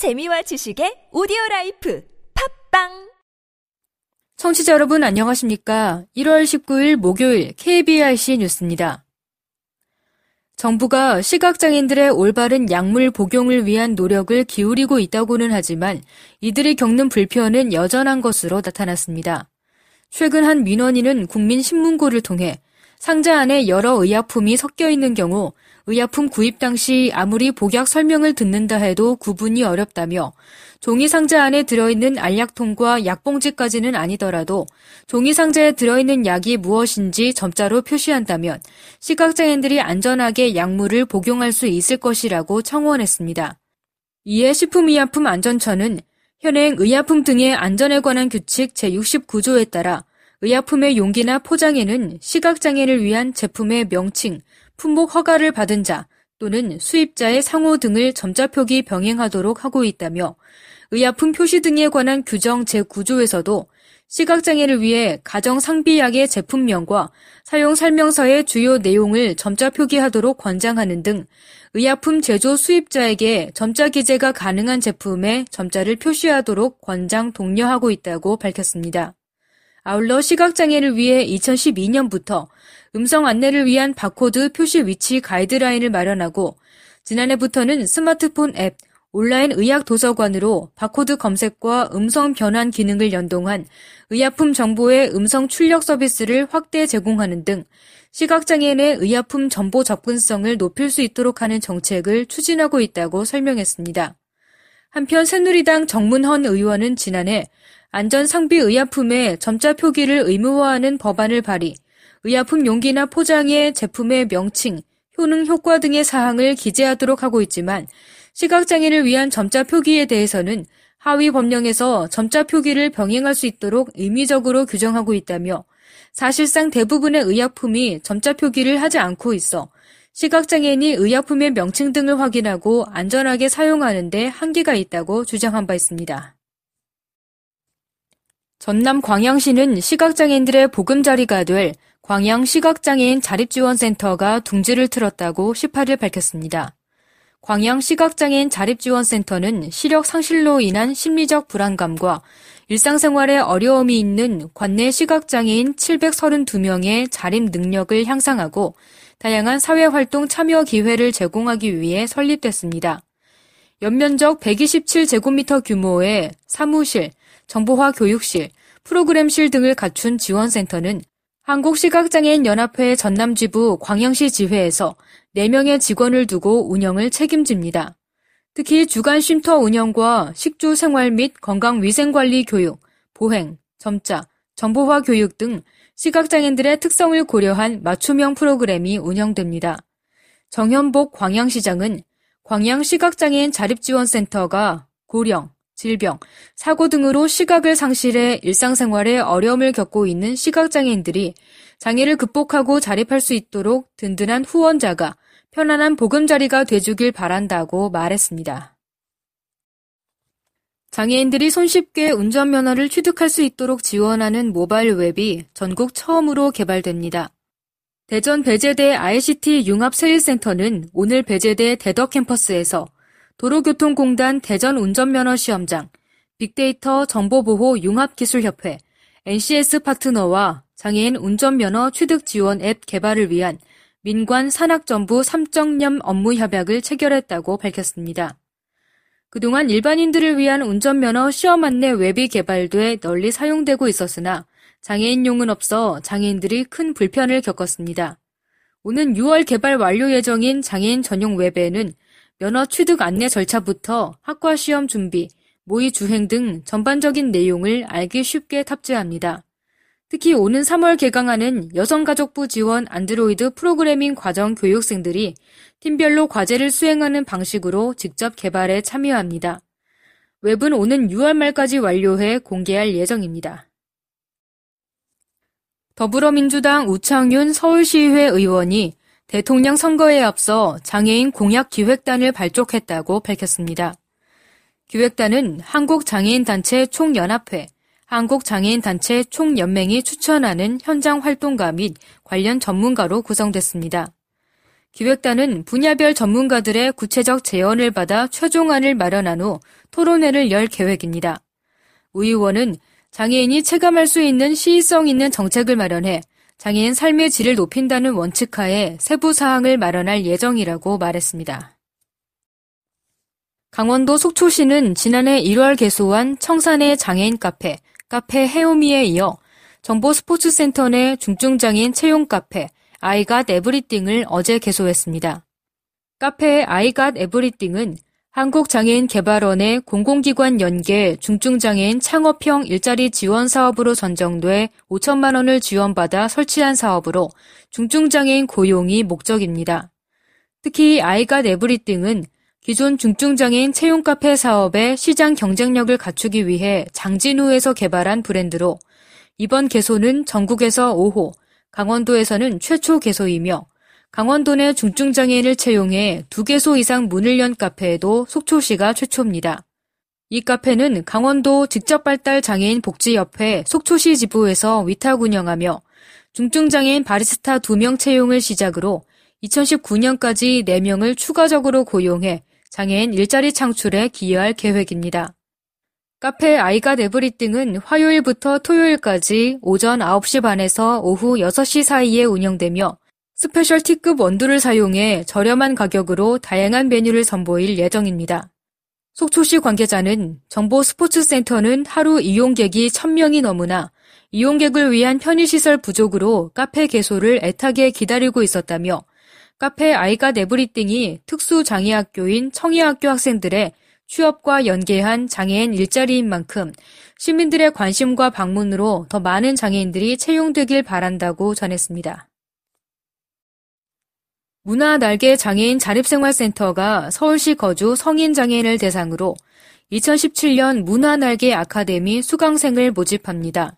재미와 지식의 오디오 life 팝빵 청취자 여러분 안녕하십니까? 1월 19일 목요일 KBRC 뉴스입니다. 정부가 시각장애인들의 올바른 약물 복용을 위한 노력을 기울이고 있다고는 하지만 이들이 겪는 불편은 여전한 것으로 나타났습니다. 최근 한 민원인은 국민신문고를 통해 상자 안에 여러 의약품이 섞여 있는 경우 의약품 구입 당시 아무리 복약 설명을 듣는다 해도 구분이 어렵다며 종이 상자 안에 들어있는 알약통과 약봉지까지는 아니더라도 종이 상자에 들어있는 약이 무엇인지 점자로 표시한다면 시각장애인들이 안전하게 약물을 복용할 수 있을 것이라고 청원했습니다. 이에 식품의약품 안전처는 현행 의약품 등의 안전에 관한 규칙 제69조에 따라 의약품의 용기나 포장에는 시각장애를 위한 제품의 명칭, 품목 허가를 받은 자 또는 수입자의 상호 등을 점자 표기 병행하도록 하고 있다며 의약품 표시 등에 관한 규정 제9조에서도 시각장애를 위해 가정 상비약의 제품명과 사용 설명서의 주요 내용을 점자 표기하도록 권장하는 등 의약품 제조 수입자에게 점자 기재가 가능한 제품에 점자를 표시하도록 권장 독려하고 있다고 밝혔습니다. 아울러 시각장애를 위해 2012년부터 음성 안내를 위한 바코드 표시 위치 가이드라인을 마련하고 지난해부터는 스마트폰 앱, 온라인 의학 도서관으로 바코드 검색과 음성 변환 기능을 연동한 의약품 정보의 음성 출력 서비스를 확대 제공하는 등 시각장애인의 의약품 정보 접근성을 높일 수 있도록 하는 정책을 추진하고 있다고 설명했습니다. 한편 새누리당 정문헌 의원은 지난해 안전상비의약품에 점자 표기를 의무화하는 법안을 발의, 의약품 용기나 포장에 제품의 명칭, 효능 효과 등의 사항을 기재하도록 하고 있지만 시각장애를 위한 점자 표기에 대해서는 하위 법령에서 점자 표기를 병행할 수 있도록 의미적으로 규정하고 있다며 사실상 대부분의 의약품이 점자 표기를 하지 않고 있어 시각장애인이 의약품의 명칭 등을 확인하고 안전하게 사용하는데 한계가 있다고 주장한 바 있습니다. 전남 광양시는 시각장애인들의 보금자리가 될 광양 시각장애인 자립지원센터가 둥지를 틀었다고 18일 밝혔습니다. 광양 시각장애인 자립지원센터는 시력 상실로 인한 심리적 불안감과 일상생활에 어려움이 있는 관내 시각장애인 732명의 자립 능력을 향상하고 다양한 사회활동 참여 기회를 제공하기 위해 설립됐습니다. 연면적 127제곱미터 규모의 사무실, 정보화 교육실, 프로그램실 등을 갖춘 지원센터는 한국시각장애인 연합회 전남지부 광양시 지회에서 4명의 직원을 두고 운영을 책임집니다. 특히 주간 쉼터 운영과 식주 생활 및 건강 위생 관리 교육, 보행, 점자, 정보화 교육 등 시각장애인들의 특성을 고려한 맞춤형 프로그램이 운영됩니다. 정현복 광양시장은 광양시각장애인 자립지원센터가 고령, 질병, 사고 등으로 시각을 상실해 일상생활에 어려움을 겪고 있는 시각장애인들이 장애를 극복하고 자립할 수 있도록 든든한 후원자가 편안한 보금자리가 돼주길 바란다고 말했습니다. 장애인들이 손쉽게 운전면허를 취득할 수 있도록 지원하는 모바일 웹이 전국 처음으로 개발됩니다. 대전 배제대 ICT 융합 세일센터는 오늘 배제대 대덕 캠퍼스에서 도로교통공단 대전운전면허 시험장, 빅데이터 정보보호 융합기술협회, NCS 파트너와 장애인 운전면허 취득 지원 앱 개발을 위한 민관 산학정부 3정년 업무 협약을 체결했다고 밝혔습니다. 그동안 일반인들을 위한 운전면허 시험 안내 웹이 개발돼 널리 사용되고 있었으나 장애인용은 없어 장애인들이 큰 불편을 겪었습니다. 오는 6월 개발 완료 예정인 장애인 전용 웹에는 면허 취득 안내 절차부터 학과 시험 준비, 모의 주행 등 전반적인 내용을 알기 쉽게 탑재합니다. 특히 오는 3월 개강하는 여성가족부 지원 안드로이드 프로그래밍 과정 교육생들이 팀별로 과제를 수행하는 방식으로 직접 개발에 참여합니다. 웹은 오는 6월 말까지 완료해 공개할 예정입니다. 더불어민주당 우창윤 서울시의회 의원이 대통령 선거에 앞서 장애인 공약 기획단을 발족했다고 밝혔습니다. 기획단은 한국장애인단체 총연합회, 한국장애인단체 총연맹이 추천하는 현장 활동가 및 관련 전문가로 구성됐습니다. 기획단은 분야별 전문가들의 구체적 제언을 받아 최종안을 마련한 후 토론회를 열 계획입니다. 우 의원은 장애인이 체감할 수 있는 시의성 있는 정책을 마련해 장애인 삶의 질을 높인다는 원칙하에 세부 사항을 마련할 예정이라고 말했습니다. 강원도 속초시는 지난해 1월 개소한 청산의 장애인 카페, 카페 헤오미에 이어 정보 스포츠 센터 내 중증장애인 채용 카페, I got everything을 어제 개소했습니다. 카페 I got everything은 한국장애인개발원의 공공기관 연계 중증장애인 창업형 일자리 지원 사업으로 선정돼 5천만 원을 지원받아 설치한 사업으로 중증장애인 고용이 목적입니다. 특히 I got everything은 기존 중증장애인 채용 카페 사업의 시장 경쟁력을 갖추기 위해 장진우에서 개발한 브랜드로 이번 개소는 전국에서 5호, 강원도에서는 최초 개소이며 강원도 내 중증장애인을 채용해 두 개소 이상 문을 연 카페에도 속초시가 최초입니다. 이 카페는 강원도 직접발달 장애인 복지협회 속초시 지부에서 위탁 운영하며 중증장애인 바리스타 2명 채용을 시작으로 2019년까지 4명을 추가적으로 고용해 장애인 일자리 창출에 기여할 계획입니다. 카페 I got everything은 화요일부터 토요일까지 오전 9시 반에서 오후 6시 사이에 운영되며 specialty급 원두를 사용해 저렴한 가격으로 다양한 메뉴를 선보일 예정입니다. 속초시 관계자는 정보 스포츠 센터는 하루 이용객이 1000명이 넘으나 이용객을 위한 편의시설 부족으로 카페 개소를 애타게 기다리고 있었다며 카페 I got everything이 특수장애학교인 청해학교 학생들의 취업과 연계한 장애인 일자리인 만큼 시민들의 관심과 방문으로 더 많은 장애인들이 채용되길 바란다고 전했습니다. 문화날개 장애인 자립생활센터가 서울시 거주 성인 장애인을 대상으로 2017년 문화날개 아카데미 수강생을 모집합니다.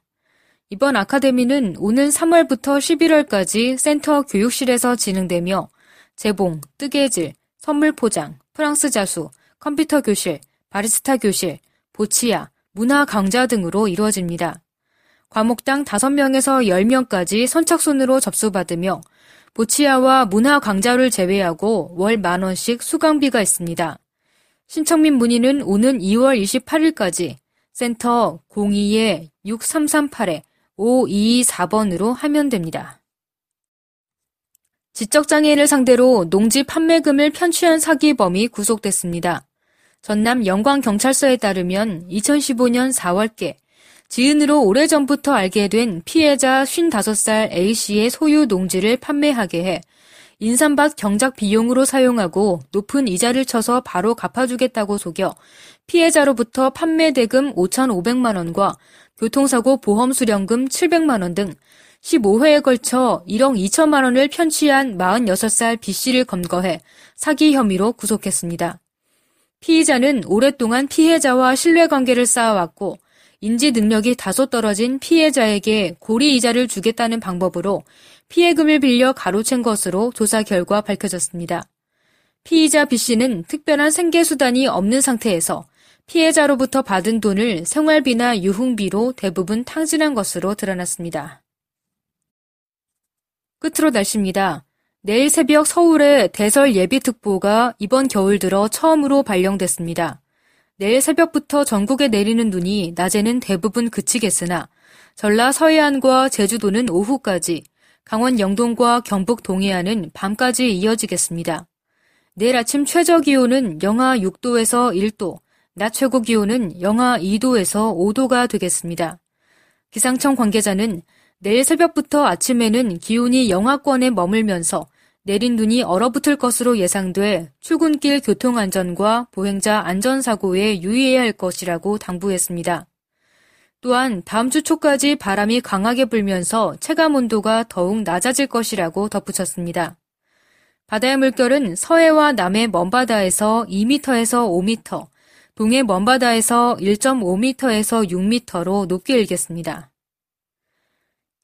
이번 아카데미는 오는 3월부터 11월까지 센터 교육실에서 진행되며 재봉, 뜨개질, 선물 포장, 프랑스 자수, 컴퓨터 교실, 바리스타 교실, 보치야, 문화 강좌 등으로 이루어집니다. 과목당 5명에서 10명까지 선착순으로 접수받으며 보치아와 문화 강좌를 제외하고 월 만원씩 수강비가 있습니다. 신청 및 문의는 오는 2월 28일까지 센터 02-6338-5224번으로 하면 됩니다. 지적장애인을 상대로 농지 판매금을 편취한 사기범이 구속됐습니다. 전남 영광경찰서에 따르면 2015년 4월께 지은으로 오래전부터 알게 된 피해자 55살 A씨의 소유 농지를 판매하게 해 인삼밭 경작 비용으로 사용하고 높은 이자를 쳐서 바로 갚아주겠다고 속여 피해자로부터 판매 대금 5,500만 원과 교통사고 보험 수령금 700만 원 등 15회에 걸쳐 1억 2천만 원을 편취한 46살 B씨를 검거해 사기 혐의로 구속했습니다. 피의자는 오랫동안 피해자와 신뢰관계를 쌓아왔고 인지 능력이 다소 떨어진 피해자에게 고리 이자를 주겠다는 방법으로 피해금을 빌려 가로챈 것으로 조사 결과 밝혀졌습니다. 피의자 B씨는 특별한 생계수단이 없는 상태에서 피해자로부터 받은 돈을 생활비나 유흥비로 대부분 탕진한 것으로 드러났습니다. 끝으로 날씨입니다. 내일 새벽 서울에 대설 예비특보가 이번 겨울 들어 처음으로 발령됐습니다. 내일 새벽부터 전국에 내리는 눈이 낮에는 대부분 그치겠으나 전라 서해안과 제주도는 오후까지, 강원 영동과 경북 동해안은 밤까지 이어지겠습니다. 내일 아침 최저 기온은 영하 6도에서 1도, 낮 최고 기온은 영하 2도에서 5도가 되겠습니다. 기상청 관계자는 내일 새벽부터 아침에는 기온이 영하권에 머물면서 내린 눈이 얼어붙을 것으로 예상돼 출근길 교통안전과 보행자 안전사고에 유의해야 할 것이라고 당부했습니다. 또한 다음 주 초까지 바람이 강하게 불면서 체감 온도가 더욱 낮아질 것이라고 덧붙였습니다. 바다의 물결은 서해와 남해 먼바다에서 2m에서 5m, 동해 먼바다에서 1.5m에서 6m로 높게 일겠습니다.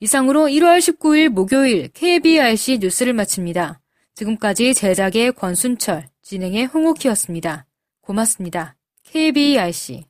이상으로 1월 19일 목요일 KBRC 뉴스를 마칩니다. 지금까지 제작의 권순철, 진행의 홍옥희였습니다. 고맙습니다. KBRC